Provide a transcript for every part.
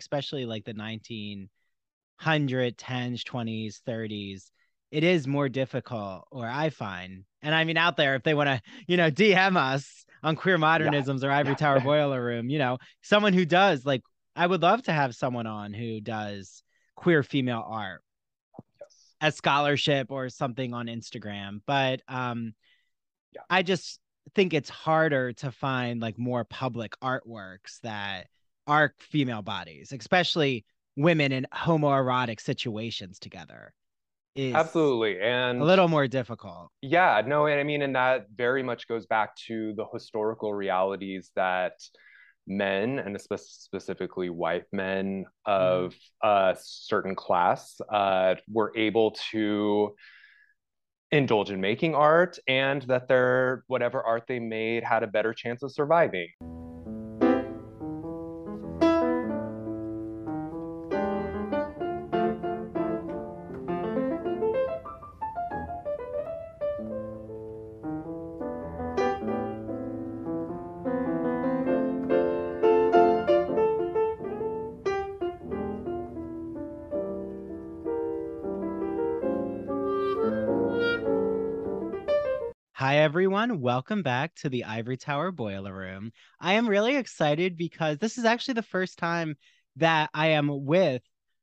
especially like the 1900 10s 20s 30s it is more difficult or i find and i mean out there if they want to you know dm us on queer modernisms yeah. or ivory tower boiler room you know someone who does like i would love to have someone on who does queer female art yes. as scholarship or something on instagram but um yeah. i just think it's harder to find like more public artworks that are female bodies especially women in homoerotic situations together is absolutely and a little more difficult. Yeah, no, and I mean, and that very much goes back to the historical realities that men and spe- specifically white men of mm. a certain class uh, were able to indulge in making art and that their whatever art they made had a better chance of surviving. Everyone. Welcome back to the Ivory Tower Boiler Room. I am really excited because this is actually the first time that I am with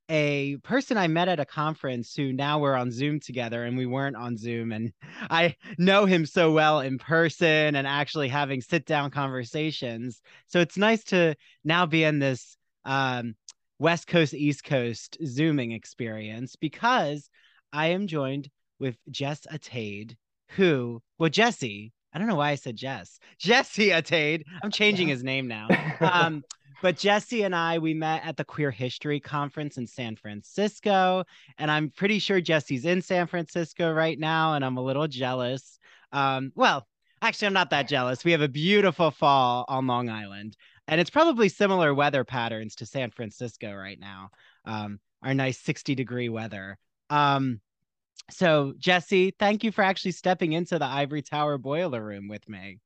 a person I met at a conference who now we're on Zoom together and we weren't on Zoom. And I know him so well in person and actually having sit down conversations. So it's nice to now be in this um, West Coast, East Coast Zooming experience because I am joined with Jess Ataide who, well, Jesse, I don't know why I said Jess, Jesse Ataide. I'm changing his name now. Um, but Jesse and I, we met at the Queer History Conference in San Francisco. And I'm pretty sure Jesse's in San Francisco right now. And I'm a little jealous. Um, well, actually, I'm not that jealous. We have a beautiful fall on Long Island. And it's probably similar weather patterns to San Francisco right now. Um, our nice 60 degree weather. Um, so, Jesse, thank you for actually stepping into the Ivory Tower boiler room with me.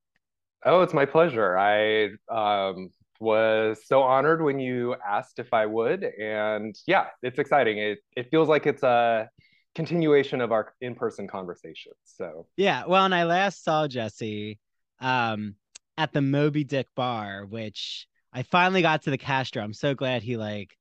Oh, it's my pleasure. I um, was so honored when you asked if I would, and yeah, it's exciting. It it feels like it's a continuation of our in-person conversations. So yeah, well, and I last saw Jesse um, at the Moby Dick bar, which I finally got to the Castro. I'm so glad he like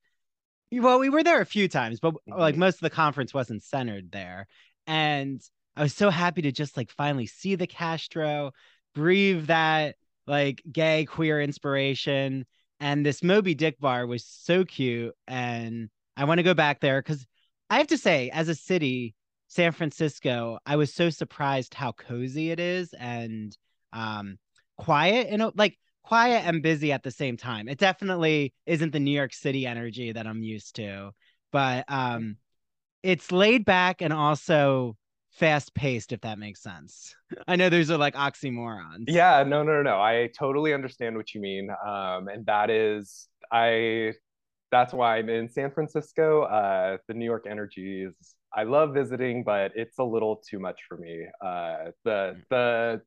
well, we were there a few times, but like mm-hmm. most of the conference wasn't centered there. And I was so happy to just like finally see the Castro, breathe that like gay queer inspiration. And this Moby Dick bar was so cute. And I want to go back there because I have to say, as a city, San Francisco, I was so surprised how cozy it is and um quiet. and like quiet and busy at the same time. It definitely isn't the New York City energy that I'm used to, but um, it's laid back and also fast paced, if that makes sense. I know those are like oxymorons. Yeah, no, no, no, no. I totally understand what you mean. Um, and that is, I, that's why I'm in San Francisco. Uh, the New York energy is, I love visiting, but it's a little too much for me. Uh, the, mm. the,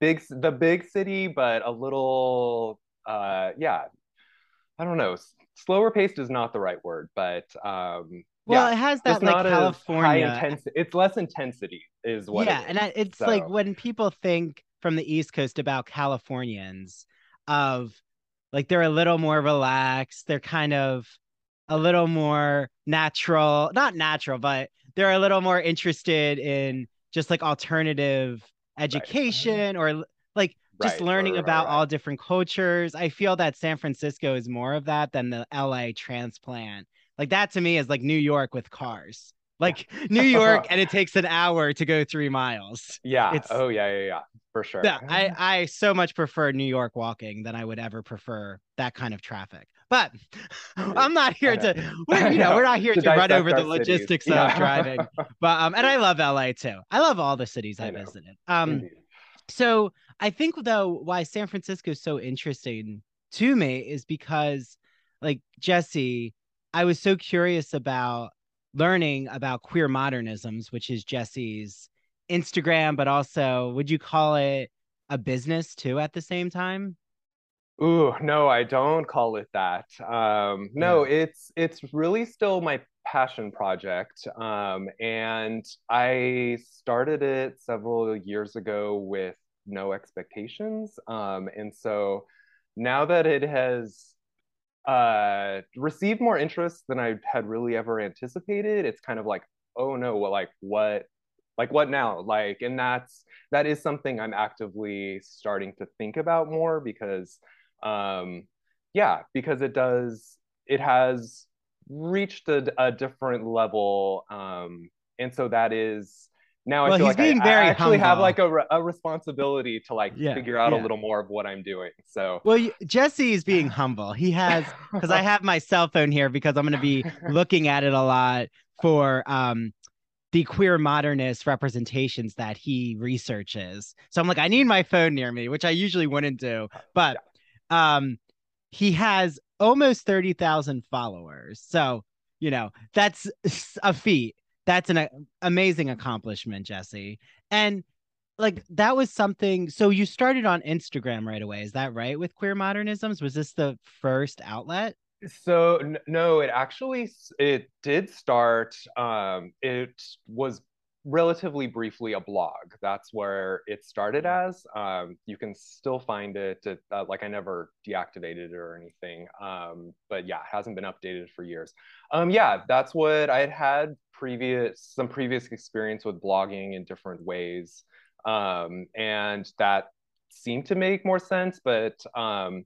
big the big city, but a little uh yeah. I don't know. Slower paced is not the right word, but um well, yeah, it has that like California. intensity. It's less intensity, is what. Yeah, and it's so. like when people think from the East Coast about Californians, of like they're a little more relaxed. They're kind of a little more natural, not natural, but they're a little more interested in just like alternative education right. or like just right, learning right, about all different cultures. I feel that San Francisco is more of that than the LA transplant. Like that to me is like New York with cars. Like New York and it takes an hour to go 3 miles. Yeah. It's, oh yeah, yeah, yeah. For sure. Yeah, I I so much prefer New York walking than I would ever prefer that kind of traffic. But I'm not here to, we're, you know, we're not here to, to run over the logistics cities. of yeah. driving. But um, and I love LA too. I love all the cities I, I visited. Um, Indeed. so I think though why San Francisco is so interesting to me is because, like Jesse, I was so curious about learning about queer modernisms, which is Jesse's Instagram, but also would you call it a business too at the same time? Ooh, no, I don't call it that. Um, no, Yeah. it's it's really still my passion project. Um, and I started it several years ago with no expectations. Um, and so now that it has uh received more interest than I had really ever anticipated, it's kind of like, oh no, well, like what like what now? Like, and that's that is something I'm actively starting to think about more because um yeah, because it does it has reached a, a different level. Um and so that is now I Well, feel he's like I, being I very actually have like a, a responsibility to like Yeah, figure out a little more of what I'm doing. So Well, Jesse is being humble. He has because I have my cell phone here because I'm going to be looking at it a lot for um the queer modernist representations that he researches. So I'm like, I need my phone near me, which I usually wouldn't do. But um, he has almost 30,000 followers. So, you know, that's a feat. That's an a- amazing accomplishment, Jesse. And like that was something. So you started on Instagram right away. Is that right? With queer modernisms, was this the first outlet? So no, it actually it did start. Um, it was relatively briefly a blog. That's where it started as. Um, you can still find it. At, uh, like I never deactivated it or anything. Um, but yeah, it hasn't been updated for years. Um, yeah, that's what I had had previous some previous experience with blogging in different ways, um, and that seemed to make more sense. But um,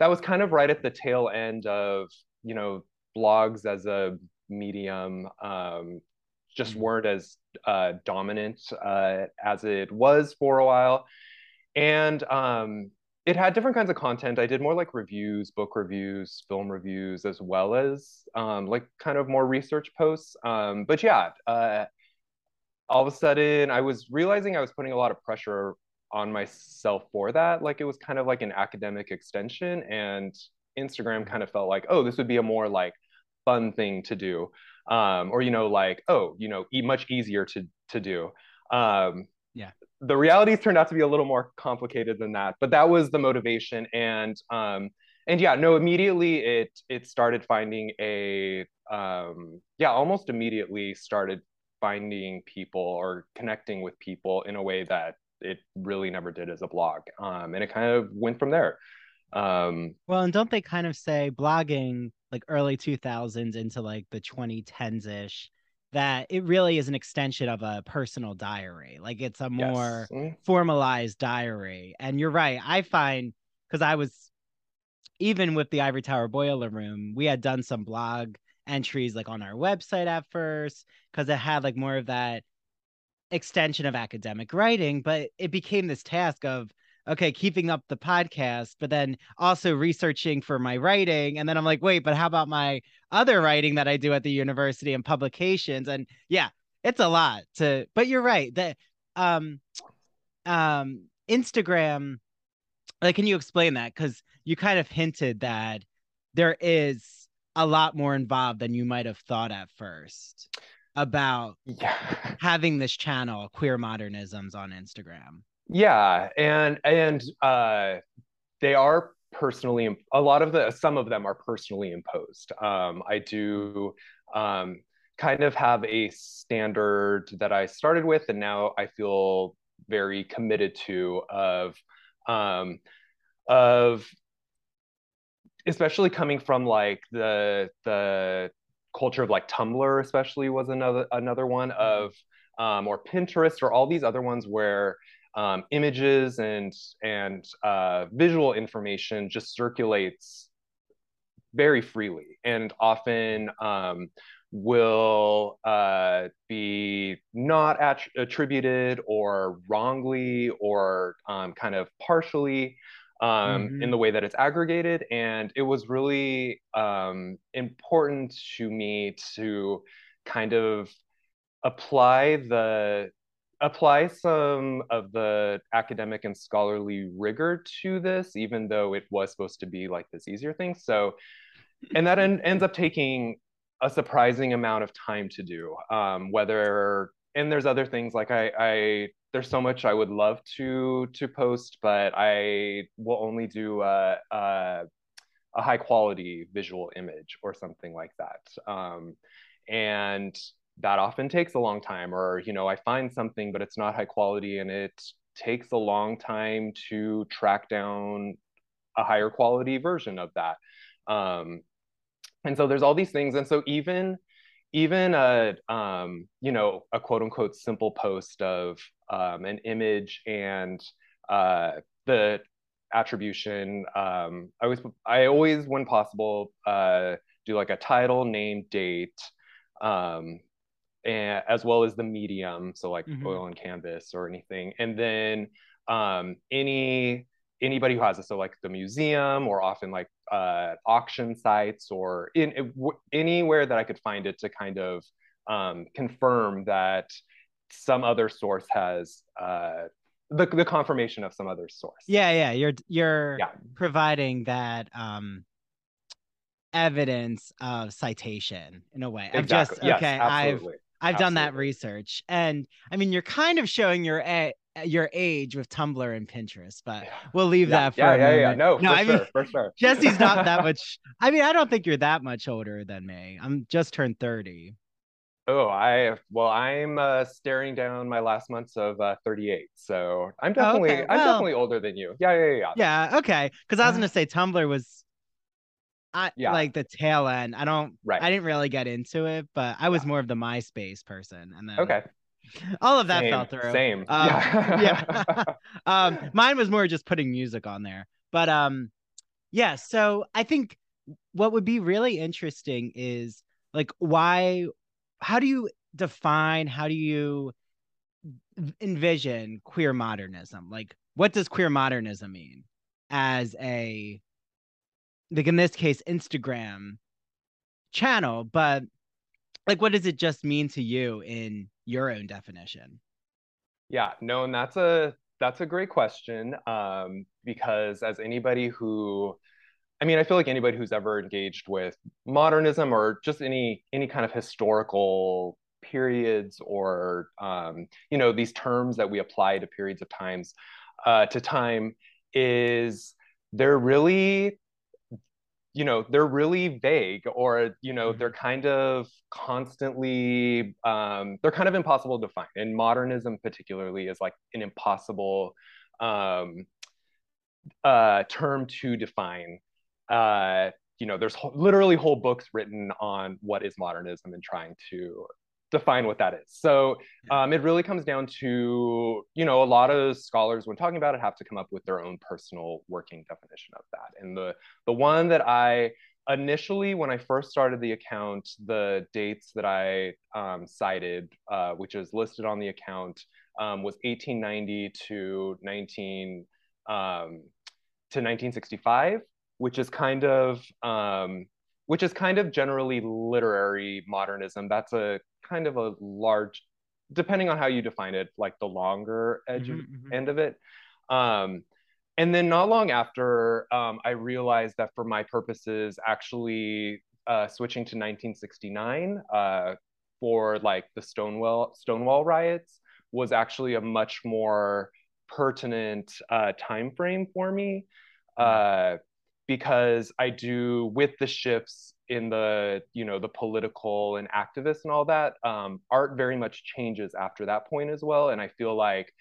that was kind of right at the tail end of you know blogs as a medium um, just Mm. weren't as uh, dominant uh, as it was for a while. And um, it had different kinds of content. I did more like reviews book reviews film reviews as well as um, like kind of more research posts. Um, but yeah uh, all of a sudden I was realizing I was putting a lot of pressure on myself for that. Like it was kind of like an academic extension, and Instagram kind of felt like, oh, this would be a more like fun thing to do, um, or you know, like oh, you know, e- much easier to to do. Um, Yeah. the realities turned out to be a little more complicated than that, but that was the motivation, and um, and yeah, no, immediately it it started finding a um, yeah, almost immediately started finding people or connecting with people in a way that it really never did as a blog. Um, and it kind of went from there. Um, Well, and don't they kind of say blogging like early 2000s into like the 2010s ish that it really is an extension of a personal diary. Like it's a more Mm, formalized diary. And you're right. I find because I was even with the Ivory Tower Boiler Room, we had done some blog entries like on our website at first because it had like more of that extension of academic writing, but it became this task of okay, keeping up the podcast, but then also researching for my writing. And then I'm like, wait, but how about my other writing that I do at the university and publications? And yeah, it's a lot to, but you're right that um um Instagram, like, can you explain that? Because you kind of hinted that there is a lot more involved than you might have thought at first about yeah. having this channel, Queer Modernisms, on Instagram. Yeah. And, and, uh, they are personally, a lot of the, some of them are personally imposed. Um, I do, um, kind of have a standard that I started with, and now I feel very committed to of, um, of especially coming from like the the culture of like Tumblr, especially was another another one of um, or Pinterest or all these other ones where um, images and and uh, visual information just circulates very freely and often um, will uh, be not att- attributed or wrongly or um, kind of partially um, in Mm-hmm. the way that it's aggregated. And it was really um, important to me to kind of apply the apply some of the academic and scholarly rigor to this even though it was supposed to be like this easier thing so and that en- ends up taking a surprising amount of time to do um, whether and there's other things like I, I there's so much I would love to to post, but I will only do a, a, a high quality visual image or something like that. Um, and that often takes a long time or you know i find something but it's not high quality and it takes a long time to track down a higher quality version of that. Um, and so there's all these things. And so even even a um, you know a quote unquote simple post of um, an image and uh, the attribution um, i always i always when possible uh, do like a title name date um, and as well as the medium, so like mm-hmm. oil and canvas or anything, and then um, any anybody who has it, so like the museum or often like uh, auction sites or in, in w- anywhere that I could find it to kind of um, confirm that some other source has uh, the the confirmation of some other source. Yeah, yeah, you're you're yeah. providing that um evidence of citation in a way. Exactly. I've just yes, okay, absolutely. I've I've Absolutely. done that research, and I mean, you're kind of showing your a- your age with Tumblr and Pinterest, but yeah. we'll leave yeah, that for yeah, a yeah, moment. yeah. No, no, I mean, sure, for sure. Jesse's not that much. I mean, I don't think you're that much older than me. I'm just turned thirty. Oh, I well, I'm uh, staring down my last months of uh, 38, so I'm definitely okay. I'm definitely older than you. Yeah, yeah, yeah. Yeah, okay. Because I was gonna say Tumblr was I yeah. like the tail end. I don't right. I didn't really get into it, but I was yeah. more of the MySpace person. And then okay. All of that Same. fell through. Same. Um, yeah. yeah. um, mine was more just putting music on there. But um, yeah, so I think what would be really interesting is like why how do you define how do you envision queer modernism like what does queer modernism mean as a like in this case instagram channel but like what does it just mean to you in your own definition? Yeah no and that's a that's a great question um, because as anybody who i mean i feel like anybody who's ever engaged with modernism or just any any kind of historical periods or um, you know these terms that we apply to periods of times uh, to time is they're really you know they're really vague or you know they're mm-hmm. kind of constantly um, they're kind of impossible to find and modernism particularly is like an impossible um, uh, term to define uh, you know there's ho- literally whole books written on what is modernism and trying to define what that is. So um, it really comes down to, you know, a lot of scholars when talking about it have to come up with their own personal working definition of that. And the the one that I initially, when I first started the account, the dates that I um, cited, uh, which is listed on the account, um, was 1890 to 19 um, to 1965, which is kind of um, which is kind of generally literary modernism. That's a kind of a large, depending on how you define it, like the longer edge mm-hmm, mm-hmm. end of it. Um, and then not long after, um, I realized that for my purposes, actually uh, switching to 1969 uh, for like the Stonewall Stonewall riots was actually a much more pertinent uh, time frame for me mm-hmm. uh, because I do with the shifts in the you know the political and activists and all that um, art very much changes after that point as well. And i feel like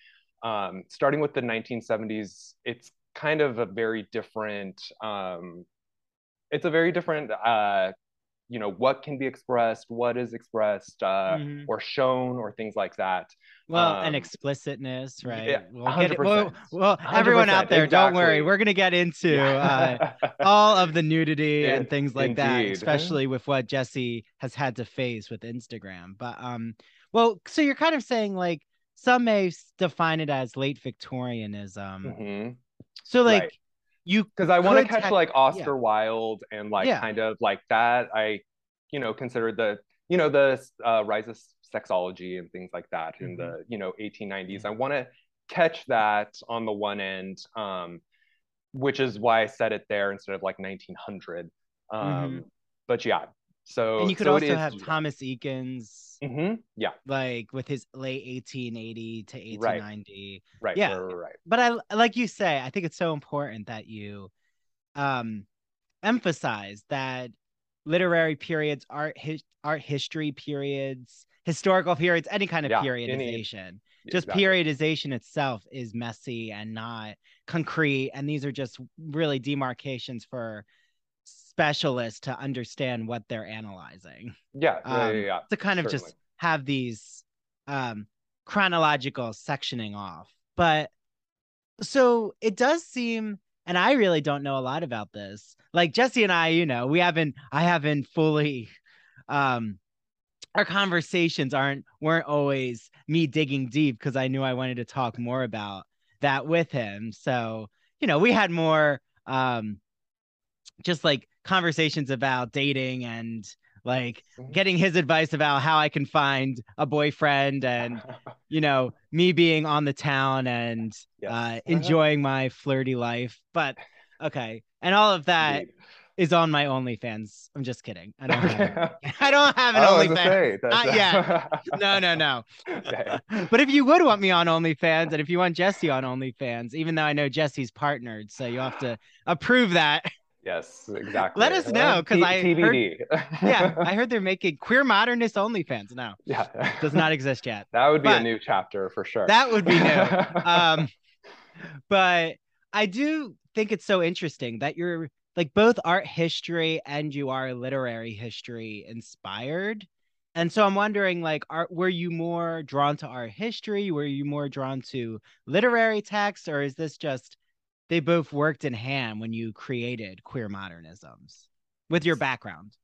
um, starting with the 1970s it's kind of a very different um, it's a very different uh, you know what can be expressed what is expressed uh, mm-hmm. or shown or things like that. Well um, and explicitness right? yeah, we'll, it, well, well everyone out there exactly. don't worry. we're going to get into uh, all of the nudity and things like Indeed. that especially with what jesse has had to face with instagram. But um well so you're kind of saying like some may define it as late victorianism. Mm-hmm. so like right you because I want to catch like Oscar yeah. Wilde and like yeah. kind of like that. I, you know, consider the you know the uh, rise of sexology and things like that mm-hmm. in the you know 1890s. I want to catch that on the one end, um, which is why I said it there instead of like 1900. Um, mm-hmm. But yeah, So and you could so also have Thomas Eakins, Mhm. Yeah, like with his late 1880 to 1890. right. Yeah. Right, right, right. But I like you say, I think it's so important that you um emphasize that literary periods, art his, art history periods, historical periods, any kind of Yeah, any- periodization. just Exactly. periodization itself is messy and not concrete and these are just really demarcations for specialists to understand what they're analyzing Yeah, yeah, yeah, um, yeah. to kind of certainly. just have these um chronological sectioning off but so it does seem and i really don't know a lot about this like jesse and i you know we haven't i haven't fully um our conversations aren't weren't always me digging deep because I knew I wanted to talk more about that with him. So, you know, we had more um just like conversations about dating and like Mhm. getting his advice about how I can find a boyfriend and you know, me being on the town and Yes. uh enjoying my flirty life. But okay. And all of that Indeed. is on my OnlyFans. I'm just kidding. I don't have. I don't have an OnlyFans. Not yet. No, no, no. Okay. But if you would want me on OnlyFans and if you want Jesse on OnlyFans, even though I know Jesse's partnered, so you have to approve that. Yes, exactly. Let us know, 'cause T- I TBD. Yeah, I heard they're making queer modernist OnlyFans. now. yeah. does not exist yet. That would be but- a new chapter for sure. That would be new. Um, but I do think it's so interesting that you're like both art history and you are literary history inspired. And so I'm wondering, like, are were you more drawn to art history? Were you more drawn to literary texts, or is this just they both worked in hand when you created queer modernisms with your background?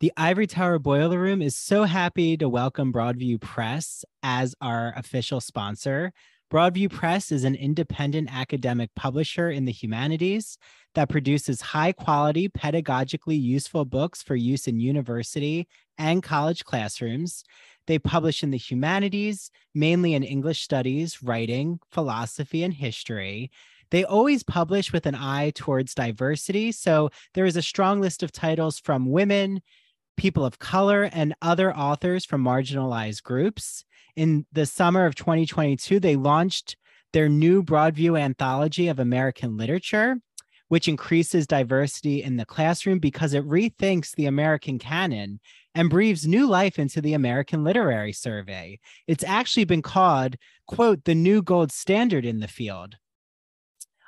The Ivory Tower Boiler Room is so happy to welcome Broadview Press as our official sponsor. Broadview Press is an independent academic publisher in the humanities that produces high quality, pedagogically useful books for use in university and college classrooms. They publish in the humanities, mainly in English studies, writing, philosophy, and history. They always publish with an eye towards diversity. So there is a strong list of titles from women, people of color, and other authors from marginalized groups. In the summer of 2022, they launched their new Broadview anthology of American literature, which increases diversity in the classroom because it rethinks the American canon and breathes new life into the American Literary Survey. It's actually been called, quote, the new gold standard in the field.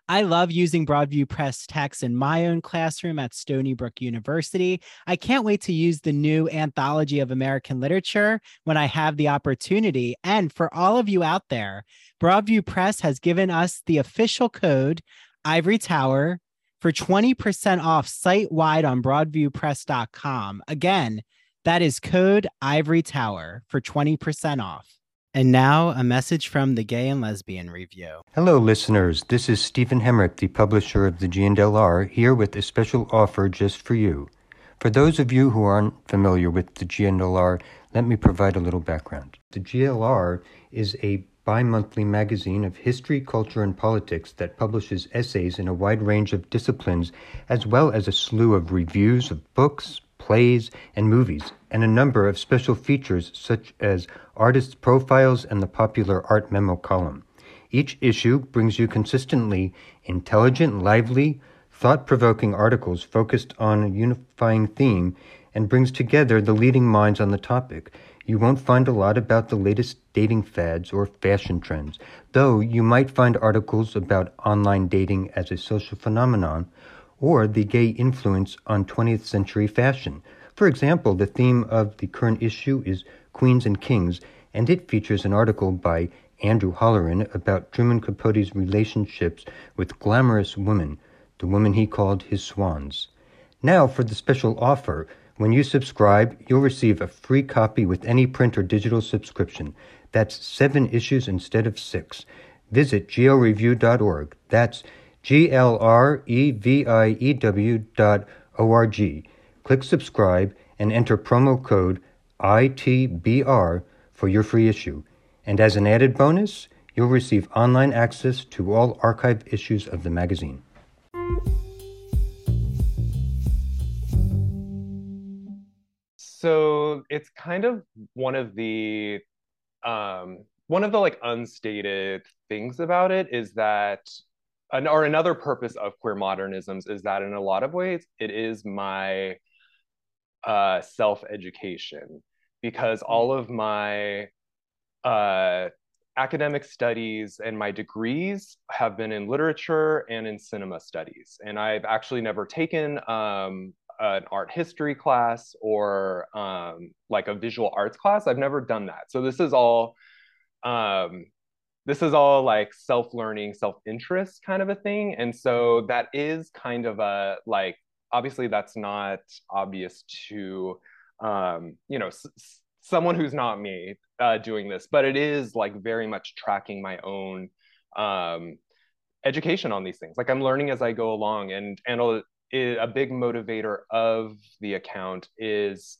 I love using Broadview Press text in my own classroom at Stony Brook University. I can't wait to use the new anthology of American literature when I have the opportunity. And for all of you out there, Broadview Press has given us the official code Ivory Tower for 20% off site wide on broadviewpress.com. Again, that is code Ivory Tower for 20% off. And now a message from the Gay and Lesbian Review. Hello, listeners. This is Stephen Hemrick, the publisher of the G&LR, here with a special offer just for you. For those of you who aren't familiar with the G&LR, let me provide a little background. The GLR is a bi monthly magazine of history, culture, and politics that publishes essays in a wide range of disciplines, as well as a slew of reviews of books, plays, and movies, and a number of special features such as artists' profiles and the popular art memo column. Each issue brings you consistently intelligent, lively, thought provoking articles focused on a unifying theme and brings together the leading minds on the topic. You won't find a lot about the latest dating fads or fashion trends, though you might find articles about online dating as a social phenomenon or the gay influence on 20th century fashion. For example, the theme of the current issue is Queens and Kings, and it features an article by Andrew Holleran about Truman Capote's relationships with glamorous women, the women he called his swans. Now, for the special offer, when you subscribe, you'll receive a free copy with any print or digital subscription. That's seven issues instead of six. Visit glreview.org. That's G L R E V I E W dot O R G. Click subscribe and enter promo code ITBR for your free issue. And as an added bonus, you'll receive online access to all archived issues of the magazine. So it's kind of one of the um one of the like unstated things about it is that an, or another purpose of queer modernisms is that in a lot of ways it is my uh, self education because hmm. all of my uh, academic studies and my degrees have been in literature and in cinema studies. And I've actually never taken um, an art history class or um, like a visual arts class. I've never done that. So this is all um, this is all like self-learning, self-interest kind of a thing. And so that is kind of a like obviously that's not obvious to um, you know s- someone who's not me uh, doing this, but it is like very much tracking my own um, education on these things. Like I'm learning as I go along, and and a, a big motivator of the account is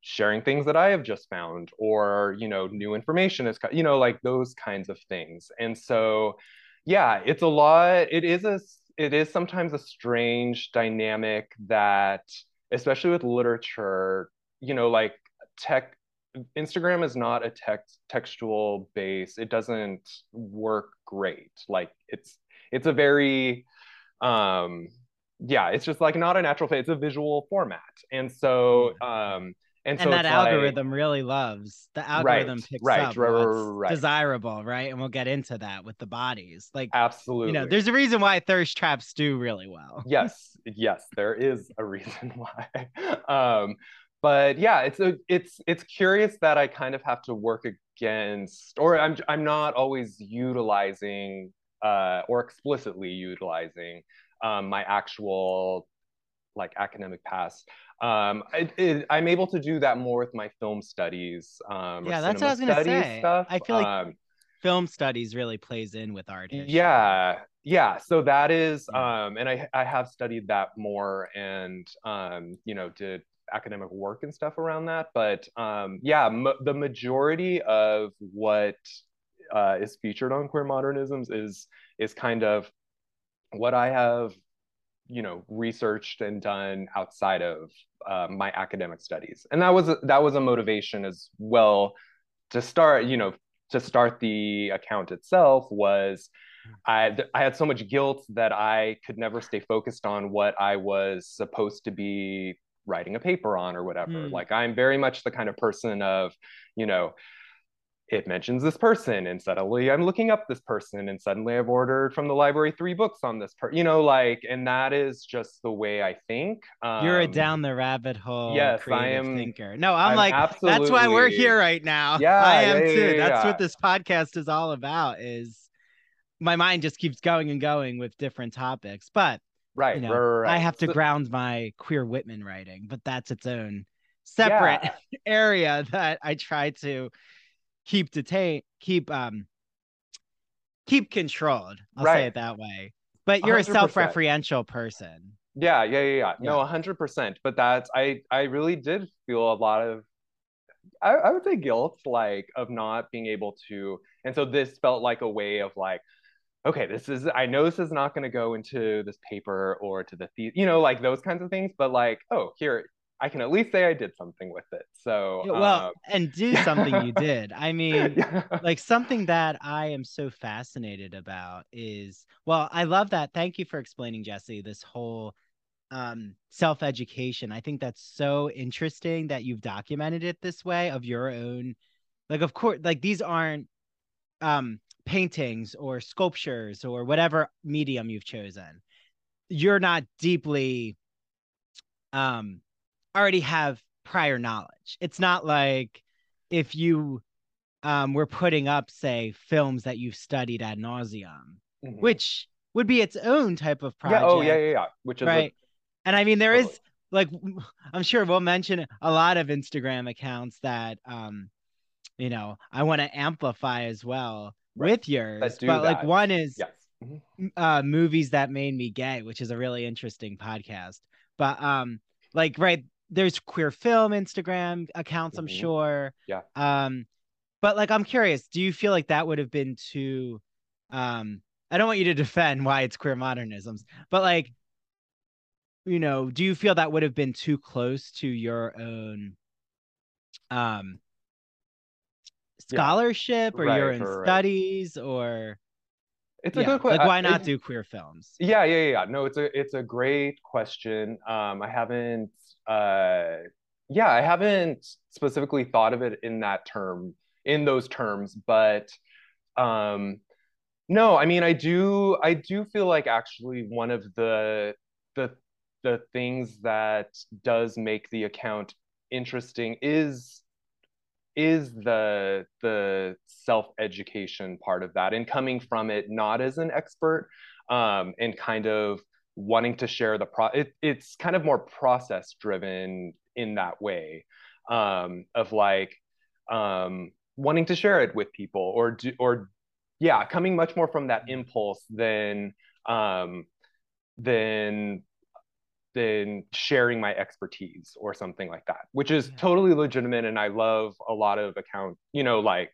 sharing things that I have just found, or you know, new information is you know like those kinds of things. And so, yeah, it's a lot. It is a it is sometimes a strange dynamic that, especially with literature, you know, like tech Instagram is not a text textual base. It doesn't work great. Like it's it's a very um yeah, it's just like not a natural fit. It's a visual format. And so um and, and so that algorithm like, really loves the algorithm right, picks right, up right, what's right, desirable, right? And we'll get into that with the bodies. Like absolutely, you know, there's a reason why thirst traps do really well. Yes, yes, there is a reason why. um, but yeah, it's a it's it's curious that I kind of have to work against, or I'm I'm not always utilizing uh, or explicitly utilizing um, my actual like academic past um, it, it, I'm able to do that more with my film studies. Um, yeah, that's what I was gonna say. Stuff. I feel like um, film studies really plays in with art. History. Yeah, yeah. So that is, um, and I I have studied that more, and um, you know, did academic work and stuff around that. But um, yeah, the majority of what uh, is featured on queer modernisms is is kind of what I have you know researched and done outside of uh, my academic studies and that was that was a motivation as well to start you know to start the account itself was I, I had so much guilt that I could never stay focused on what I was supposed to be writing a paper on or whatever. Mm. Like I'm very much the kind of person of, you know, it mentions this person and suddenly i'm looking up this person and suddenly i've ordered from the library three books on this person you know like and that is just the way i think um, you're a um, down the rabbit hole yes i am thinker. No i'm, I'm like absolutely... that's why we're here right now. Yeah i am yeah, too. yeah, that's what this podcast is all about is my mind just keeps going and going with different topics but right, you know, right, right. i have to so... ground my queer whitman writing but that's its own separate area that i try to keep detain keep um keep controlled. I'll right. say it that way. But you're 100%. a self-referential person. Yeah, yeah, yeah, yeah. No, hundred percent. But that's I I really did feel a lot of I, I would say guilt, like of not being able to and so this felt like a way of like okay, this is I know this is not going to go into this paper or to the, you know, like those kinds of things. But like, oh, here I can at least say I did something with it. So well, um... and do something you did. I mean, yeah. like something that I am so fascinated about is well, I love that. Thank you for explaining, Jesse, this whole um self-education. I think that's so interesting that you've documented it this way of your own like of course like these aren't um paintings or sculptures or whatever medium you've chosen. You're not deeply um already have prior knowledge. It's not like if you um, were putting up, say, films that you've studied ad nauseum, mm-hmm. which would be its own type of project. Yeah. Oh, yeah, yeah, yeah. Which is right. A... and I mean, there is like, I'm sure we'll mention a lot of Instagram accounts that, um, you know, I want to amplify as well right. with yours. But that. like, one is yes. mm-hmm. uh, movies that made me gay, which is a really interesting podcast. But um, like, right, there's queer film Instagram accounts, I'm mm-hmm. sure. Yeah. Um, but like I'm curious, do you feel like that would have been too um I don't want you to defend why it's queer modernisms, but like you know, do you feel that would have been too close to your own um scholarship yeah. or right, you're in right, studies right. or it's a yeah. good question. Like, why not do queer films? Yeah, yeah, yeah. No, it's a it's a great question. Um, I haven't, uh, yeah, I haven't specifically thought of it in that term, in those terms, but, um, no, I mean, I do, I do feel like actually one of the the the things that does make the account interesting is is the the self education part of that and coming from it not as an expert um, and kind of wanting to share the pro it, it's kind of more process driven in that way um, of like um, wanting to share it with people or do or yeah coming much more from that impulse than um, than than sharing my expertise or something like that, which is yeah. totally legitimate. And I love a lot of account, you know, like,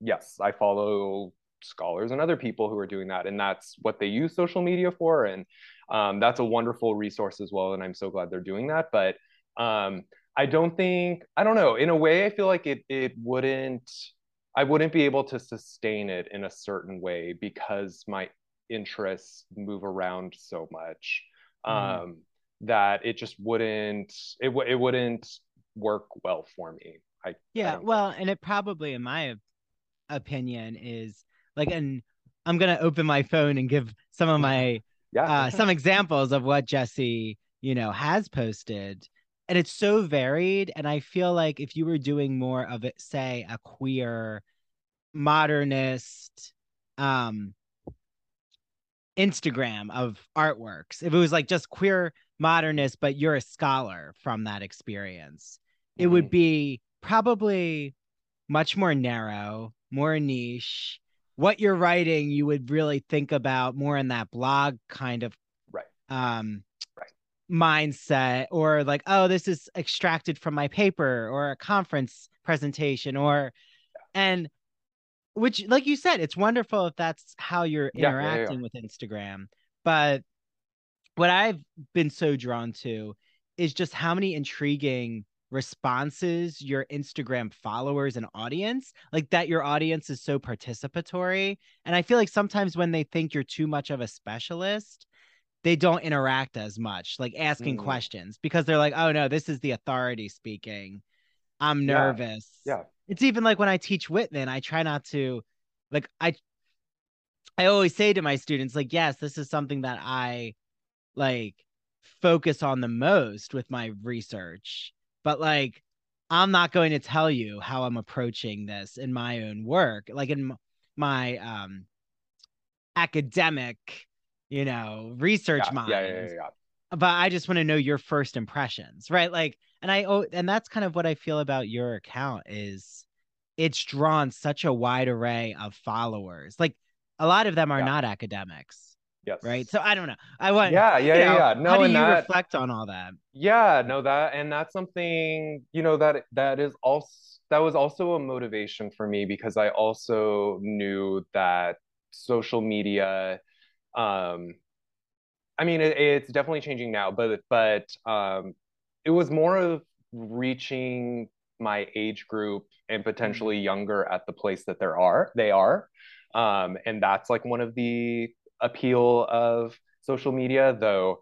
yes, I follow scholars and other people who are doing that. And that's what they use social media for. And um, that's a wonderful resource as well. And I'm so glad they're doing that. But um, I don't think, I don't know, in a way, I feel like it, it wouldn't, I wouldn't be able to sustain it in a certain way because my interests move around so much. Mm. Um, that it just wouldn't it it wouldn't work well for me. I yeah, I well, and it probably, in my opinion, is like, and I'm gonna open my phone and give some of my yeah uh, some examples of what Jesse you know has posted, and it's so varied. And I feel like if you were doing more of it, say a queer modernist um Instagram of artworks, if it was like just queer modernist, but you're a scholar from that experience, mm-hmm. it would be probably much more narrow, more niche. What you're writing, you would really think about more in that blog kind of right. Um, right. mindset, or like, oh, this is extracted from my paper or a conference presentation, or yeah. and which, like you said, it's wonderful if that's how you're interacting yeah, yeah, with Instagram. But what I've been so drawn to is just how many intriguing responses your Instagram followers and audience, like that your audience is so participatory. And I feel like sometimes when they think you're too much of a specialist, they don't interact as much, like asking mm. questions because they're like, oh no, this is the authority speaking. I'm nervous. Yeah. yeah. It's even like when I teach Whitman, I try not to like I I always say to my students, like, yes, this is something that I like focus on the most with my research but like i'm not going to tell you how i'm approaching this in my own work like in my um academic you know research yeah, mind yeah, yeah, yeah, but i just want to know your first impressions right? Like and i oh and that's kind of what i feel about your account is it's drawn such a wide array of followers. Like a lot of them are not academics Yes. Right. So I don't know. I want. Yeah. Yeah. You know, yeah. No. How do you that, reflect on all that? Yeah. No. That and that's something you know that that is also that was also a motivation for me because I also knew that social media. Um, I mean, it, it's definitely changing now, but but um, it was more of reaching my age group and potentially mm-hmm. younger at the place that there are they are um, and that's like one of the appeal of social media, though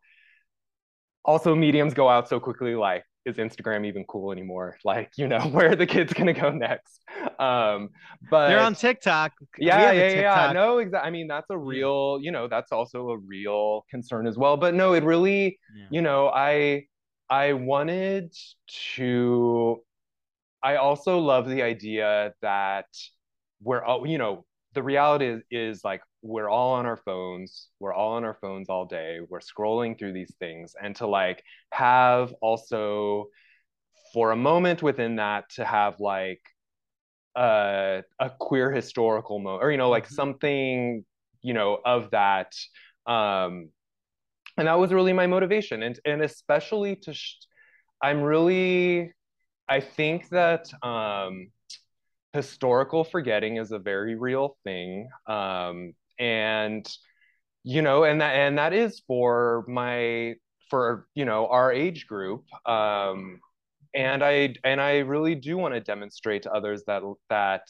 also mediums go out so quickly like is Instagram even cool anymore? Like, you know, where are the kids gonna go next? Um, but they're on TikTok. Yeah, yeah, TikTok. yeah. No, exactly. I mean, that's a real, you know, that's also a real concern as well. But no, it really, yeah. you know, I I wanted to I also love the idea that we're all, you know, the reality is, is like we're all on our phones we're all on our phones all day we're scrolling through these things and to like have also for a moment within that to have like a, a queer historical moment or you know like mm-hmm. something you know of that um and that was really my motivation and and especially to sh- i'm really i think that um historical forgetting is a very real thing um, and you know and that and that is for my for you know our age group um and I and I really do want to demonstrate to others that that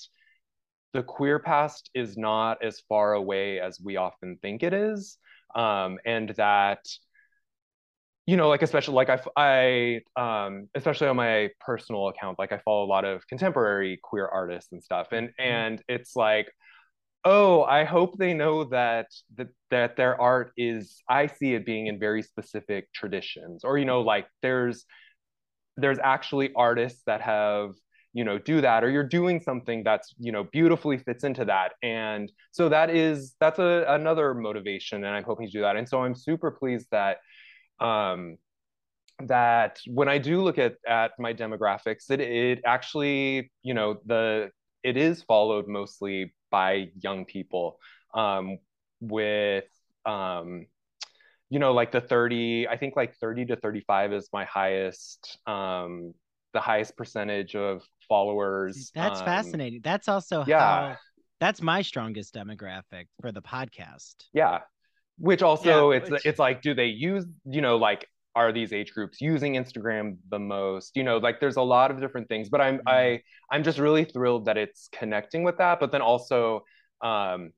the queer past is not as far away as we often think it is, um, and that you know, like especially like I, I um, especially on my personal account, like I follow a lot of contemporary queer artists and stuff, and mm-hmm. and it's like, oh, I hope they know that that that their art is. I see it being in very specific traditions, or you know, like there's there's actually artists that have you know do that or you're doing something that's you know beautifully fits into that and so that is that's a, another motivation and i'm hoping to do that and so i'm super pleased that um that when i do look at at my demographics it it actually you know the it is followed mostly by young people um with um you know like the 30 i think like 30 to 35 is my highest um the highest percentage of followers that's um, fascinating. That's also yeah. how, that's my strongest demographic for the podcast. Yeah. Which also yeah, it's which... it's like do they use you know like are these age groups using instagram the most you know like there's a lot of different things but i'm mm-hmm. i i'm just really thrilled that it's connecting with that but then also um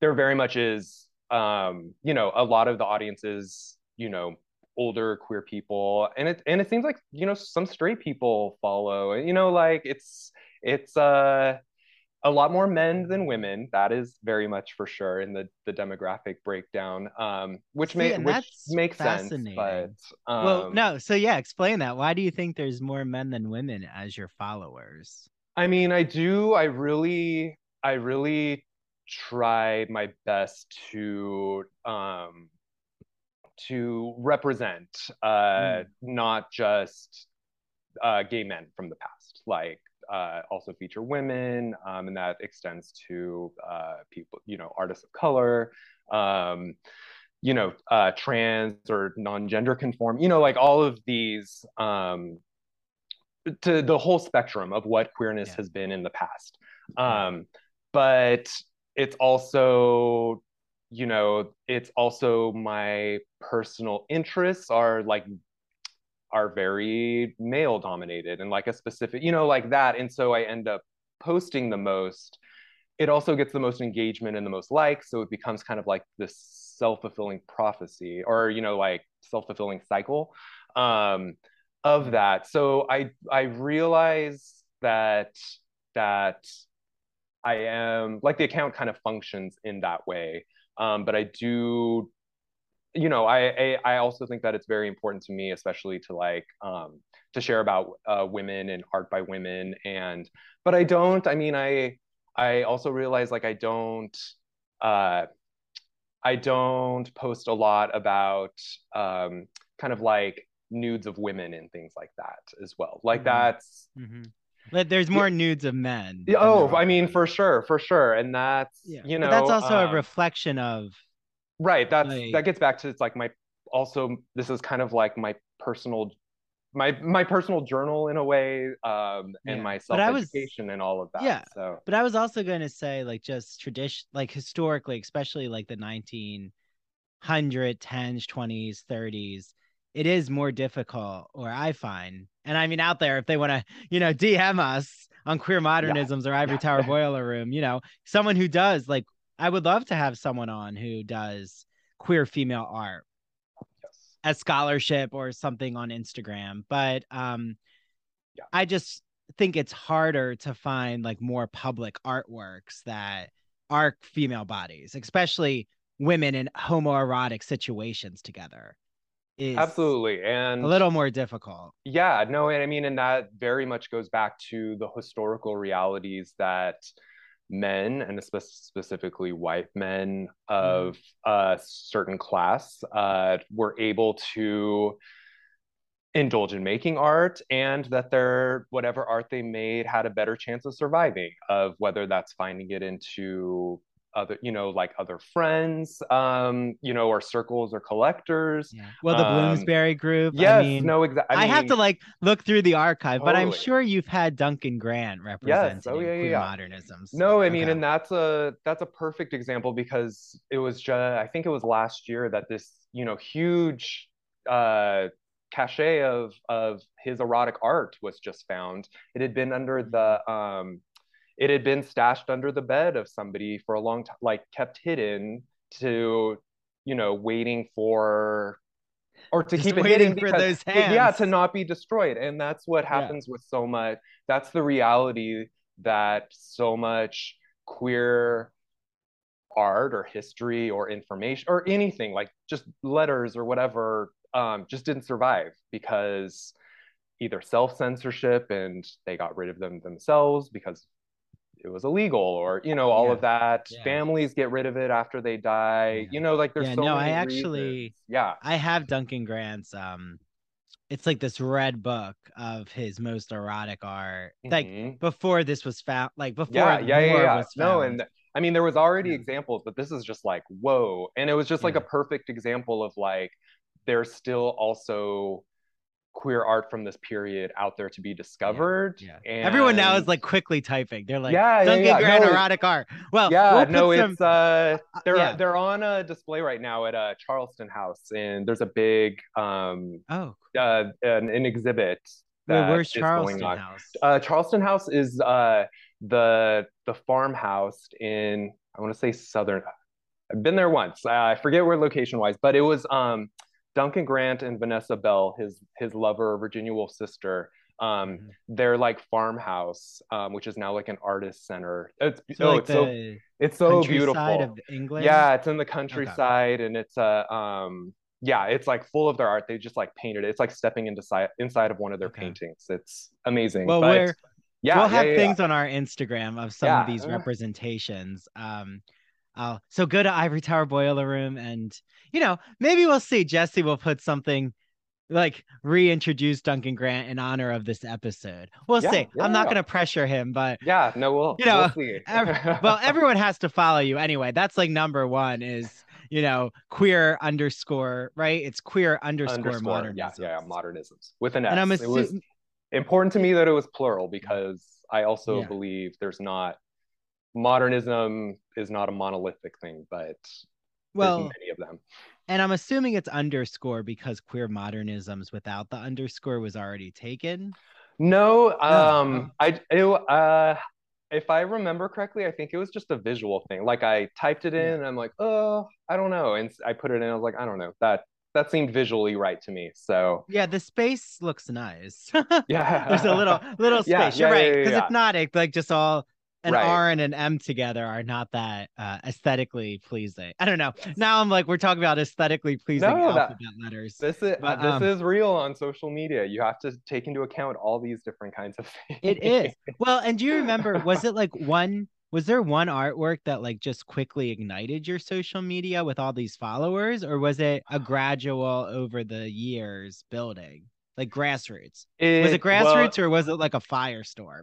there very much is um, you know, a lot of the audiences, you know, older queer people, and it and it seems like you know some straight people follow. You know, like it's it's uh a lot more men than women. That is very much for sure in the the demographic breakdown, um, which See, may which makes sense. But um, well, no. So yeah, explain that. Why do you think there's more men than women as your followers? I mean, I do. I really, I really try my best to um, to represent uh, mm. not just uh, gay men from the past, like uh, also feature women, um, and that extends to uh, people, you know, artists of color, um, you know, uh, trans or non-gender conform, you know, like all of these, um, to the whole spectrum of what queerness yeah. has been in the past. Um, but it's also you know it's also my personal interests are like are very male dominated and like a specific you know like that. And so i end up posting the most. It also gets the most engagement and the most likes. So it becomes kind of like this self-fulfilling prophecy or you know like self-fulfilling cycle um, of that. So i i realize that that I am like the account kind of functions in that way. Um, but I do, you know, I, I, I also think that it's very important to me, especially to like um, to share about uh, women and art by women. And but I don't. I mean, I I also realize like I don't. Uh, I don't post a lot about um, kind of like nudes of women and things like that as well. Like mm-hmm. that's mm-hmm. But there's more yeah. nudes of men. Oh, I mean, for sure, for sure, and that's yeah. you know, but that's also um, a reflection of. Right. That's like, that gets back to it's like my also this is kind of like my personal my my personal journal in a way um and yeah. my self education and all of that yeah so but i was also going to say like just tradition like historically especially like the 1900 10s 20s 30s it is more difficult, or I find, and I mean out there, if they want to, you know, DM us on queer modernisms yeah. or Ivory yeah. Tower Boiler Room, you know, someone who does like, I would love to have someone on who does queer female art yes. as scholarship or something on Instagram. But um, yeah. I just think it's harder to find like more public artworks that are female bodies, especially women in homoerotic situations together is absolutely and a little more difficult yeah no and i mean and that very much goes back to the historical realities that men and specifically white men of mm. a certain class uh, were able to indulge in making art and that their whatever art they made had a better chance of surviving of whether that's finding it into other you know like other friends um you know or circles or collectors yeah. well the um, bloomsbury group yes I mean, no exactly I, I, have to like look through the archive totally. but i'm sure you've had duncan grant represented yes. oh, yeah, yeah, yeah. modernisms no i mean and that's a that's a perfect example because it was just i think it was last year that this you know huge uh cachet of of his erotic art was just found. It had been under the mm-hmm. um, it had been stashed under the bed of somebody for a long time, like kept hidden to, you know, waiting for or to just keep it hidden because, those hands. yeah, to not be destroyed. And that's what happens yeah. with so much. That's the reality that so much queer art or history or information or anything like just letters or whatever um, just didn't survive because either self-censorship and they got rid of them themselves because it was illegal or you know all yeah. of that yeah. families get rid of it after they die yeah. you know like there's so no i actually reasons. yeah i have duncan grant's um it's like this red book of his most erotic art mm-hmm. like before this was found like before yeah yeah yeah, yeah. no and i mean there was already yeah. examples but this is just like whoa and it was just like a perfect example of like there's still also queer art from this period out there to be discovered. Yeah, yeah. And... Everyone now is like quickly typing. They're like, yeah, Duncan yeah, yeah. No, erotic art. Well, yeah, we'll no, some... it's uh, they're yeah. they're on a display right now at uh, Charleston House, and there's a big um oh uh, an, an exhibit. Wait, where's Charleston House? Uh, Charleston House is uh the the farmhouse in I want to say southern. I've been there once. Uh, I forget where location wise, but it was um Duncan Grant and Vanessa Bell, his his lover, Virginia Woolf's sister, um, mm-hmm. their like farmhouse, um, which is now like an artist center. It's so, oh, like it's so it's so beautiful. Of England. Yeah, it's in the countryside, okay. and it's a um, yeah, it's like full of their art. They just like painted it. It's like stepping into si- inside of one of their okay. paintings. It's amazing. Well, but, we're yeah, we'll yeah, have yeah, things on our Instagram of some of these representations. Um, uh, so go to Ivory Tower Boiler Room and you know, maybe we'll see. Jesse will put something like reintroduce Duncan Grant in honor of this episode. We'll yeah, see. Yeah, I'm not yeah. going to pressure him, but yeah, no, we'll you know, we'll well, everyone has to follow you anyway. That's like number one is you know queer underscore right. It's queer underscore, underscore modernisms. Yeah, yeah, modernisms with an S. And I'm assu- it was important to me that it was plural because I also believe there's not modernism is not a monolithic thing, but well, many of them. And I'm assuming it's underscore because queer modernisms without the underscore was already taken. No, um, I it, uh, if I remember correctly, I think it was just a visual thing. Like I typed it in, yeah. and I'm like, oh, I don't know, and I put it in. I was like, I don't know that that seemed visually right to me. So yeah, the space looks nice. yeah, there's a little little space. Yeah, You're yeah, right because yeah, it's not like just all an right. R and an M together are not that uh, aesthetically pleasing. I don't know. Now I'm like we're talking about aesthetically pleasing no, alphabet that, letters. This is but, this um, is real on social media. You have to take into account all these different kinds of things. It is. Well, and do you remember was it like one was there one artwork that like just quickly ignited your social media with all these followers or was it a gradual over the years building? Like grassroots. It, was it grassroots well, or was it like a firestorm?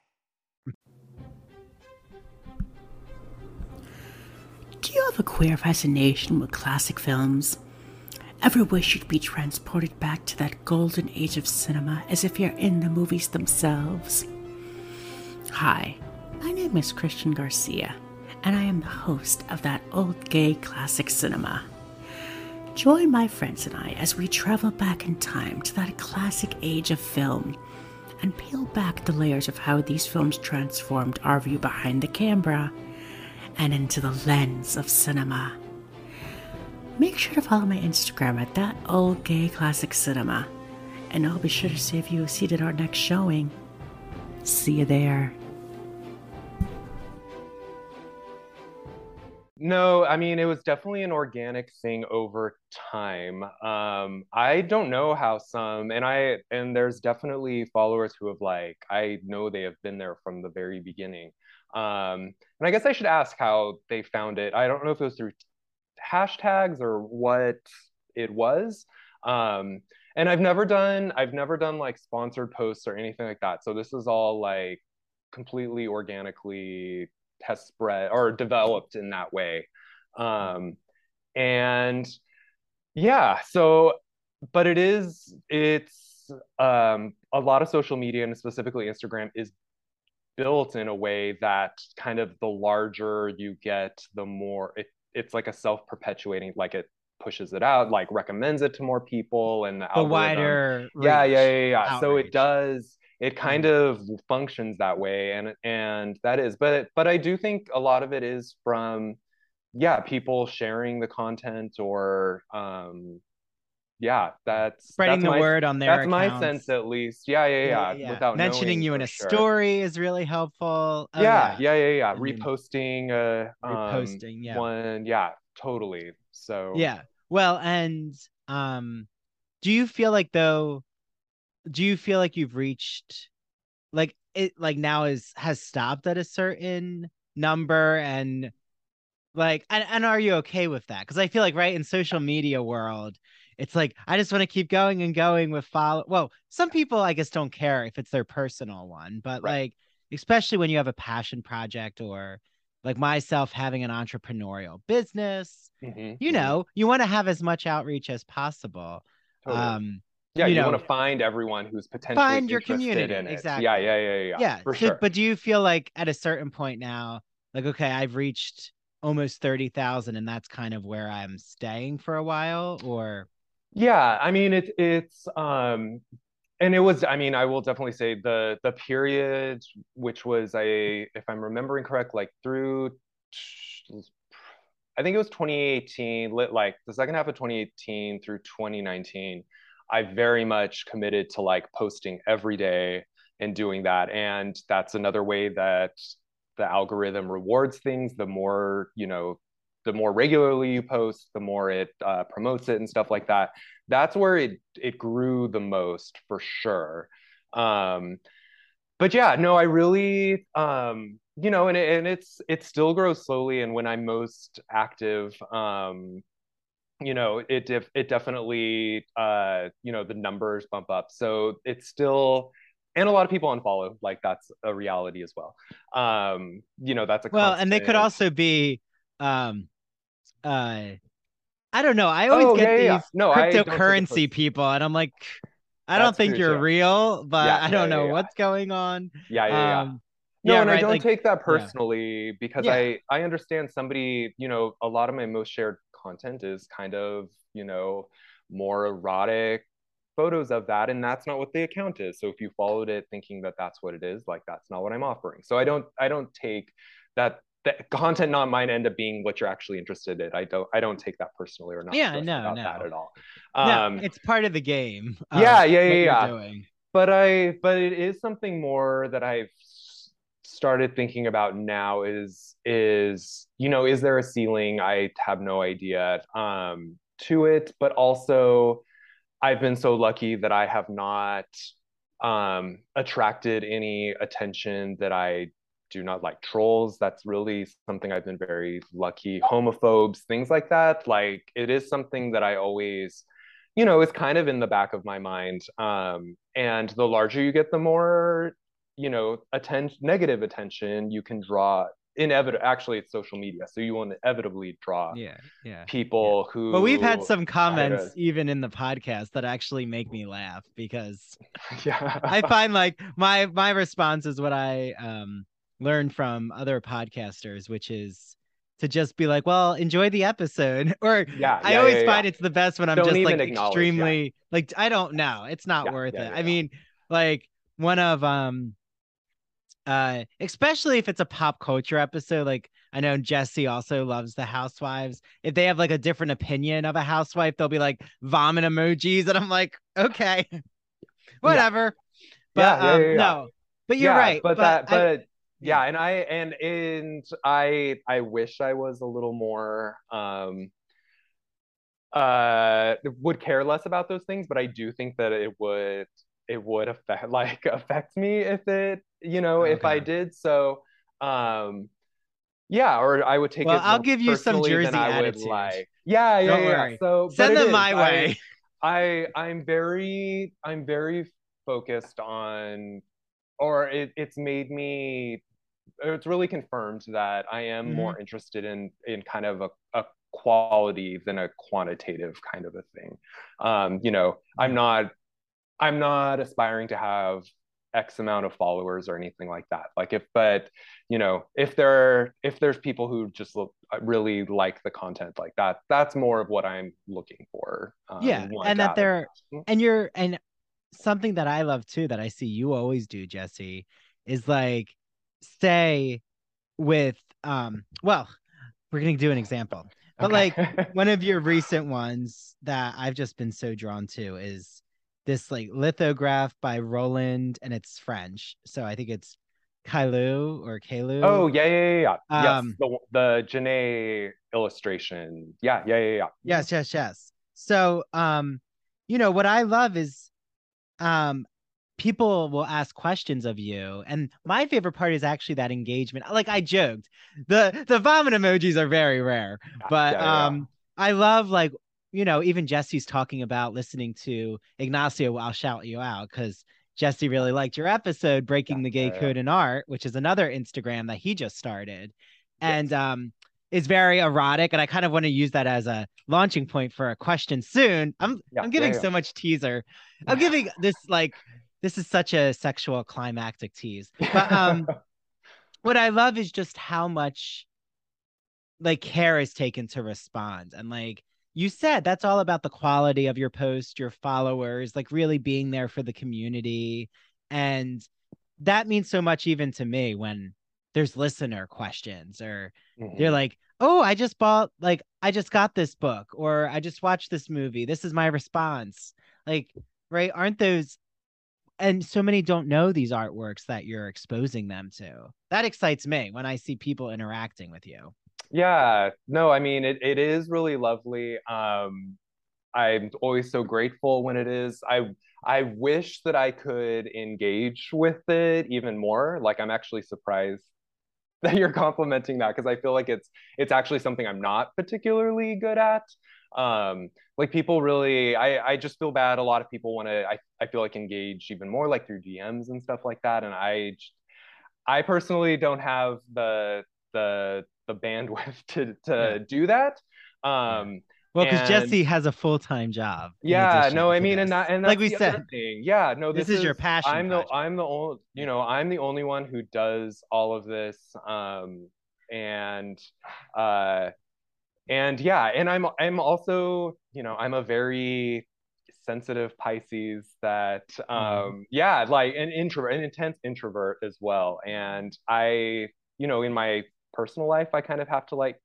Do you have a queer fascination with classic films? Ever wish you'd be transported back to that golden age of cinema as if you're in the movies themselves? Hi, my name is Christian Garcia, and I am the host of that old gay classic cinema. Join my friends and I as we travel back in time to that classic age of film and peel back the layers of how these films transformed our view behind the camera and into the lens of cinema. Make sure to follow my Instagram at that old gay classic cinema, and I'll be sure to save you a seat at our next showing. See you there. No, I mean it was definitely an organic thing over time. Um, I don't know how some, and I and there's definitely followers who have like I know they have been there from the very beginning. Um, and I guess I should ask how they found it. I don't know if it was through hashtags or what it was. Um, and I've never done I've never done like sponsored posts or anything like that. So this is all like completely organically test spread or developed in that way. Um, and yeah, so but it is it's um, a lot of social media and specifically Instagram is built in a way that kind of the larger you get, the more it, it's like a self-perpetuating, like it pushes it out, like recommends it to more people and the, the wider yeah, yeah, yeah, yeah. So it does it kind mm-hmm. of functions that way and and that is but but I do think a lot of it is from yeah, people sharing the content or um yeah, that's spreading that's the my, word on their That's accounts. my sense at least. Yeah, yeah, yeah. yeah. Without mentioning you in a sure. story is really helpful. Oh, yeah, yeah, yeah, yeah, yeah. Reposting uh um, reposting, yeah. One yeah, totally. So Yeah. Well, and um do you feel like though do you feel like you've reached like it like now is has stopped at a certain number and like and, and are you okay with that because i feel like right in social media world it's like i just want to keep going and going with follow well some people i guess don't care if it's their personal one but right. like especially when you have a passion project or like myself having an entrepreneurial business mm-hmm. you know you want to have as much outreach as possible totally. um yeah, you, you know, want to find everyone who's potentially find your community exactly. Yeah, yeah, yeah, yeah. Yeah, for so, sure. But do you feel like at a certain point now, like okay, I've reached almost 30,000 and that's kind of where I'm staying for a while or yeah I mean it's it's um and it was I mean I will definitely say the the period which was I if I'm remembering correct like through I think it was 2018 like the second half of 2018 through 2019 I very much committed to like posting every day and doing that. And that's another way that the algorithm rewards things the more you know the more regularly you post the more it uh, promotes it and stuff like that. That's where it it grew the most for sure. Um but yeah no i really um you know and, it, and it's it still grows slowly. And when i'm most active um you know it def- it definitely uh you know the numbers bump up. So it's still and a lot of people unfollow. Like that's a reality as well. Um you know that's a well constant... and they could also be um uh i don't know. I always oh, get yeah, these yeah. No, cryptocurrency people and i'm like i don't think you're real but i don't know what's going on. Yeah yeah, yeah. Um, no, and right, I don't like, take that personally because I I understand somebody, you know, a lot of my most shared content is kind of, you know, more erotic photos of that and that's not what the account is. So if you followed it thinking that that's what it is like that's not what i'm offering. So i don't i don't take that the content not might end up being what you're actually interested in. I don't I don't take that personally or not. Yeah, no, no. that at all. Um, no, it's part of the game. Yeah, yeah, yeah, yeah. But I but it is something more that I've started thinking about now is is you know is there a ceiling? I have no idea um, to it, but also I've been so lucky that I have not um, attracted any attention that I do not like trolls. That's really something I've been very lucky. Homophobes, things like that. Like it is something that I always, you know, is kind of in the back of my mind. Um, and the larger you get, the more, you know, attention, negative attention you can draw inevitable actually it's social media so you will inevitably draw yeah yeah people yeah. who well we've had some comments even in the podcast that actually make me laugh because yeah i find like my my response is what i um learned from other podcasters which is to just be like well enjoy the episode. Or yeah, i yeah, always yeah, find it's the best when i'm don't just like extremely like i don't know. It's not worth it. i mean like one of um uh especially if it's a pop culture episode like i know jesse also loves the housewives. If they have like a different opinion of a housewife they'll be like vomit emojis and i'm like okay whatever. But um, no. But you're right. but, but that but I, yeah and i and and i i wish i was a little more um uh would care less about those things but i do think that it would it would affect like affect me if it you know okay. if i did so um yeah or i would take well it i'll give you some jersey I attitude like. Yeah yeah Don't yeah worry. so send them my way. I I'm very I'm very focused on or it, it's made me it's really confirmed that I am mm-hmm. more interested in in kind of a, a quality than a quantitative kind of a thing. Um, you know, I'm not I'm not aspiring to have X amount of followers or anything like that. Like if, but you know, if there if there's people who just look uh, really like the content like that, that's more of what I'm looking for. Um, yeah, and that they're and you're and something that I love too that I see you always do, Jesse, is like say with um well, we're gonna do an example. But okay. like one of your recent ones that I've just been so drawn to is this like lithograph by Roland and it's French. So I think it's Kailu or Kalu. Oh yeah, yeah, yeah, yeah. Um, yes, the the Genet illustration. Yeah, yeah, yeah, yeah. Yes, yes, yes. So um, you know what I love is um people will ask questions of you and my favorite part is actually that engagement. Like i joked the the vomit emojis are very rare but yeah, yeah, um i love like you know even jesse's talking about listening to ignacio i'll shout you out because jesse really liked your episode breaking the gay code in art which is another instagram that he just started and yes. um is very erotic and i kind of want to use that as a launching point for a question soon. I'm i'm giving so much teaser. I'm giving this like this is such a sexual climactic tease. But um what I love is just how much like care is taken to respond. And like you said, that's all about the quality of your post, your followers, like really being there for the community. And that means so much even to me when there's listener questions or mm-hmm. they're like, oh, I just bought, like, I just got this book or I just watched this movie. This is my response. Like, right? Aren't those and so many don't know these artworks that you're exposing them to. That excites me when I see people interacting with you. Yeah, no, I mean it, it is really lovely. Um, I'm always so grateful when it is. I I wish that I could engage with it even more. Like I'm actually surprised that you're complimenting that because I feel like it's it's actually something I'm not particularly good at um like people really i i just feel bad a lot of people want to I, I feel like engage even more like through dms and stuff like that and i i personally don't have the the the bandwidth to to yeah. do that um well, because Jesse has a full time job. Yeah, no, I mean, this. and that, and like we said, yeah, no, this, this is, is, your passion. I'm project. the, I'm the only, you know, I'm the only one who does all of this, um, and, uh, and yeah and i'm i'm also you know i'm a very sensitive pisces that mm-hmm. um mm. yeah like an introvert an intense introvert as well and i you know in my personal life i kind of have to like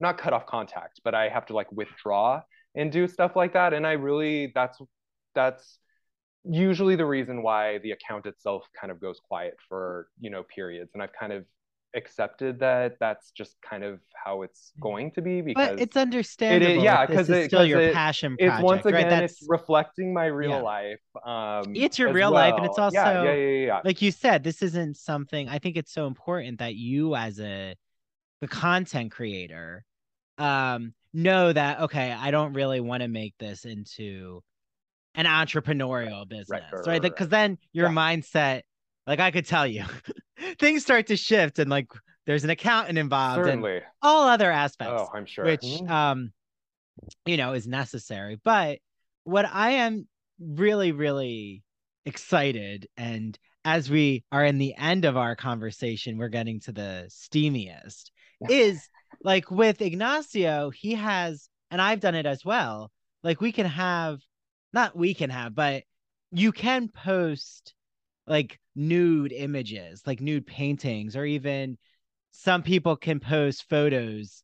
not cut off contact but i have to like withdraw and do stuff like that and i really that's that's usually the reason why the account itself kind of goes quiet for you know periods and i've kind of accepted that that's just kind of how it's going to be because but it's understandable. It is, yeah, because it's still your it, passion. Project, it's once again, right? that's, it's reflecting my real yeah. life. Um, it's your real well. life, and it's also yeah, yeah, yeah, yeah, like you said, this isn't something. I think it's so important that you, as a the content creator, um, know that okay, I don't really want to make this into an entrepreneurial business, right? Because right, right, right. then your mindset like I could tell you, things start to shift and like there's an accountant involved Certainly. and all other aspects. Oh, I'm sure. Which mm-hmm. um you know is necessary. But what I am really, really excited and as we are in the end of our conversation, we're getting to the steamiest is like with Ignacio, he has, and I've done it as well. Like we can have, not we can have, but you can post like nude images, like nude paintings, or even some people can post photos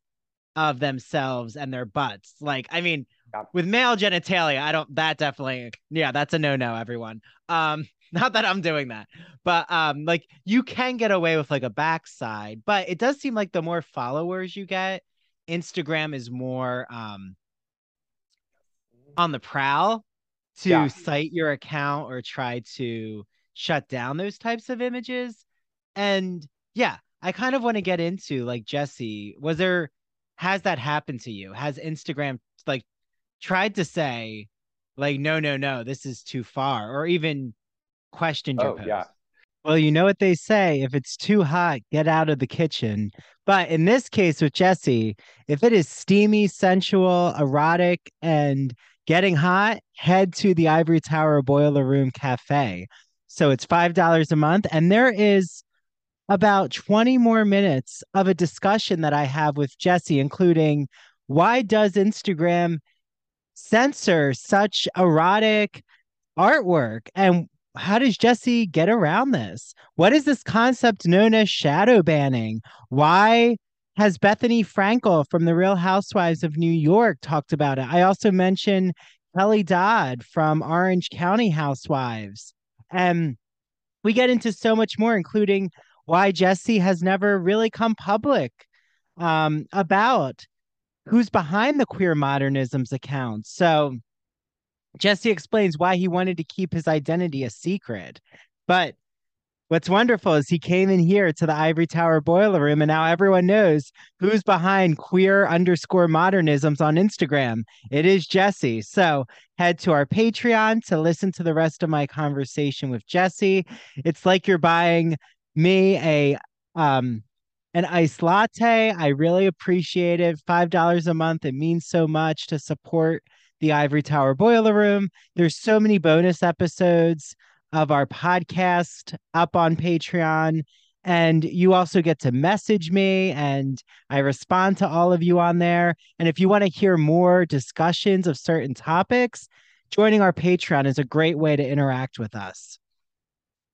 of themselves and their butts. Like, I mean, yeah. with male genitalia, I don't that definitely yeah, that's a no-no, everyone. Um, not that I'm doing that, but um, like you can get away with like a backside, but it does seem like the more followers you get, Instagram is more um on the prowl to yeah. cite your account or try to shut down those types of images. And yeah, I kind of want to get into like Jesse, was there has that happened to you? Has Instagram like tried to say like, no, no, no, this is too far, or even questioned your Oh, post. yeah. Well, you know what they say if it's too hot, get out of the kitchen. But in this case with Jesse, if it is steamy, sensual, erotic, and getting hot, head to the Ivory Tower Boiler Room Cafe. So it's $5 a month. And there is about 20 more minutes of a discussion that I have with Jesse, including why does Instagram censor such erotic artwork? And how does Jesse get around this? What is this concept known as shadow banning? Why has Bethenny Frankel from the Real Housewives of New York talked about it? I also mentioned Kelly Dodd from Orange County Housewives. And we get into so much more, including why Jesse has never really come public um, about who's behind the queer modernisms account. So Jesse explains why he wanted to keep his identity a secret. But what's wonderful is he came in here to the Ivory Tower boiler room, and now everyone knows who's behind queer underscore modernisms on Instagram. It is Jesse. So head to our Patreon to listen to the rest of my conversation with Jesse. It's like you're buying me a um an iced latte. I really appreciate it. Five dollars a month. It means so much to support the Ivory Tower Boiler Room. There's so many bonus episodes of our podcast up on Patreon. And you also get to message me, and I respond to all of you on there. And if you want to hear more discussions of certain topics, joining our Patreon is a great way to interact with us.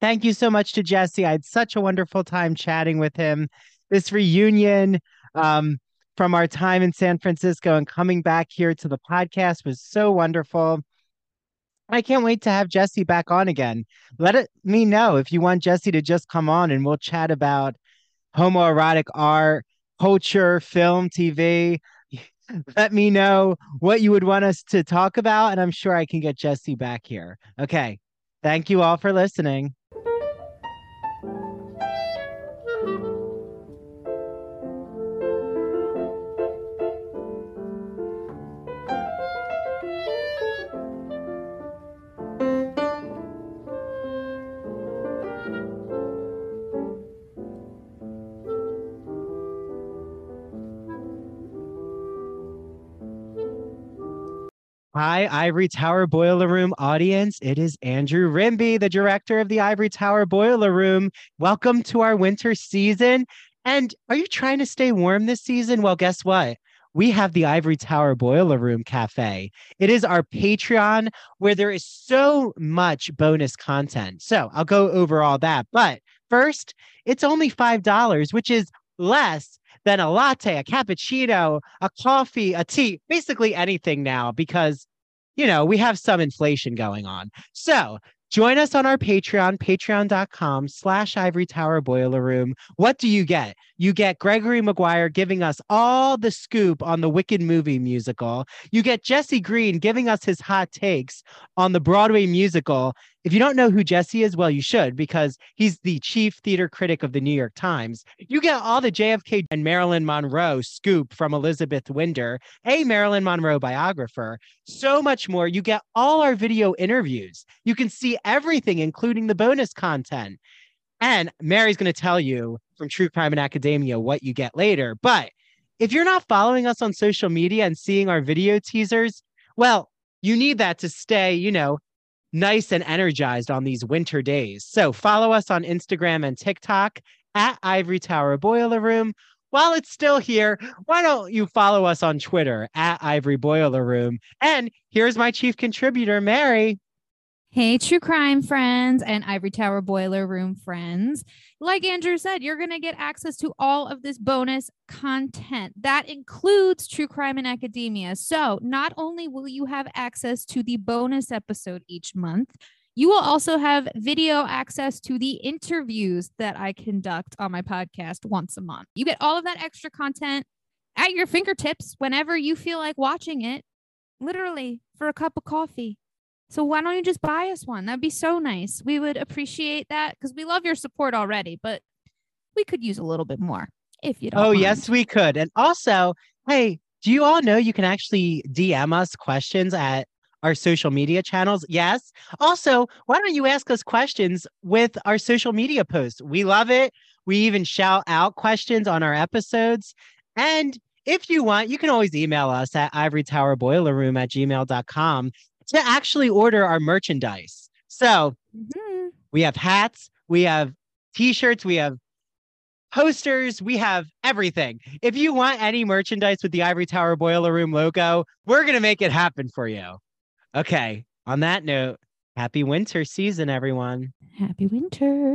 Thank you so much to Jesse. I had such a wonderful time chatting with him. This reunion, um, from our time in San Francisco and coming back here to the podcast was so wonderful. I can't wait to have Jesse back on again. Let it, me know if you want Jesse to just come on and we'll chat about homoerotic art, culture, film, TV. Let me know what you would want us to talk about, and I'm sure I can get Jesse back here. Okay. Thank you all for listening. Hi, Ivory Tower Boiler Room audience. It is Andrew Rimby, the director of the Ivory Tower Boiler Room. Welcome to our winter season. And are you trying to stay warm this season? Well, guess what? We have the Ivory Tower Boiler Room Cafe. It is our Patreon where there is so much bonus content. So I'll go over all that. But first, it's only $5, which is less than a latte, a cappuccino, a coffee, a tea, basically anything now because, you know, we have some inflation going on. So join us on our Patreon, patreon.com slash ivory tower boiler room. What do you get? You get Gregory Maguire giving us all the scoop on the Wicked movie musical. You get Jesse Green giving us his hot takes on the Broadway musical. If you don't know who Jesse is, well, you should because he's the chief theater critic of the New York Times. You get all the JFK and Marilyn Monroe scoop from Elizabeth Winder, a Marilyn Monroe biographer. So much more. You get all our video interviews. You can see everything, including the bonus content. And Mary's going to tell you from True Crime and Academia what you get later. But if you're not following us on social media and seeing our video teasers, well, you need that to stay, you know, nice and energized on these winter days. So follow us on Instagram and TikTok at Ivory Tower Boiler Room. While it's still here, why don't you follow us on Twitter at Ivory Boiler Room? And here's my chief contributor, Mary. Hey, true crime friends and Ivory Tower Boiler Room friends. Like Andrew said, you're going to get access to all of this bonus content that includes true crime and academia. So, not only will you have access to the bonus episode each month, you will also have video access to the interviews that I conduct on my podcast once a month. You get all of that extra content at your fingertips whenever you feel like watching it, literally for a cup of coffee. So why don't you just buy us one? That'd be so nice. We would appreciate that because we love your support already, but we could use a little bit more if you don't. Oh, mind. yes, we could. And also, hey, do you all know you can actually DM us questions at our social media channels? Yes. Also, why don't you ask us questions with our social media posts? We love it. We even shout out questions on our episodes. And if you want, you can always email us at ivorytowerboilerroom at gmail.com to actually order our merchandise. So Mhm. we have hats, we have t-shirts, we have posters, we have everything. If you want any merchandise with the Ivory Tower Boiler Room logo, we're going to make it happen for you. Okay. On that note, happy winter season, everyone. Happy winter.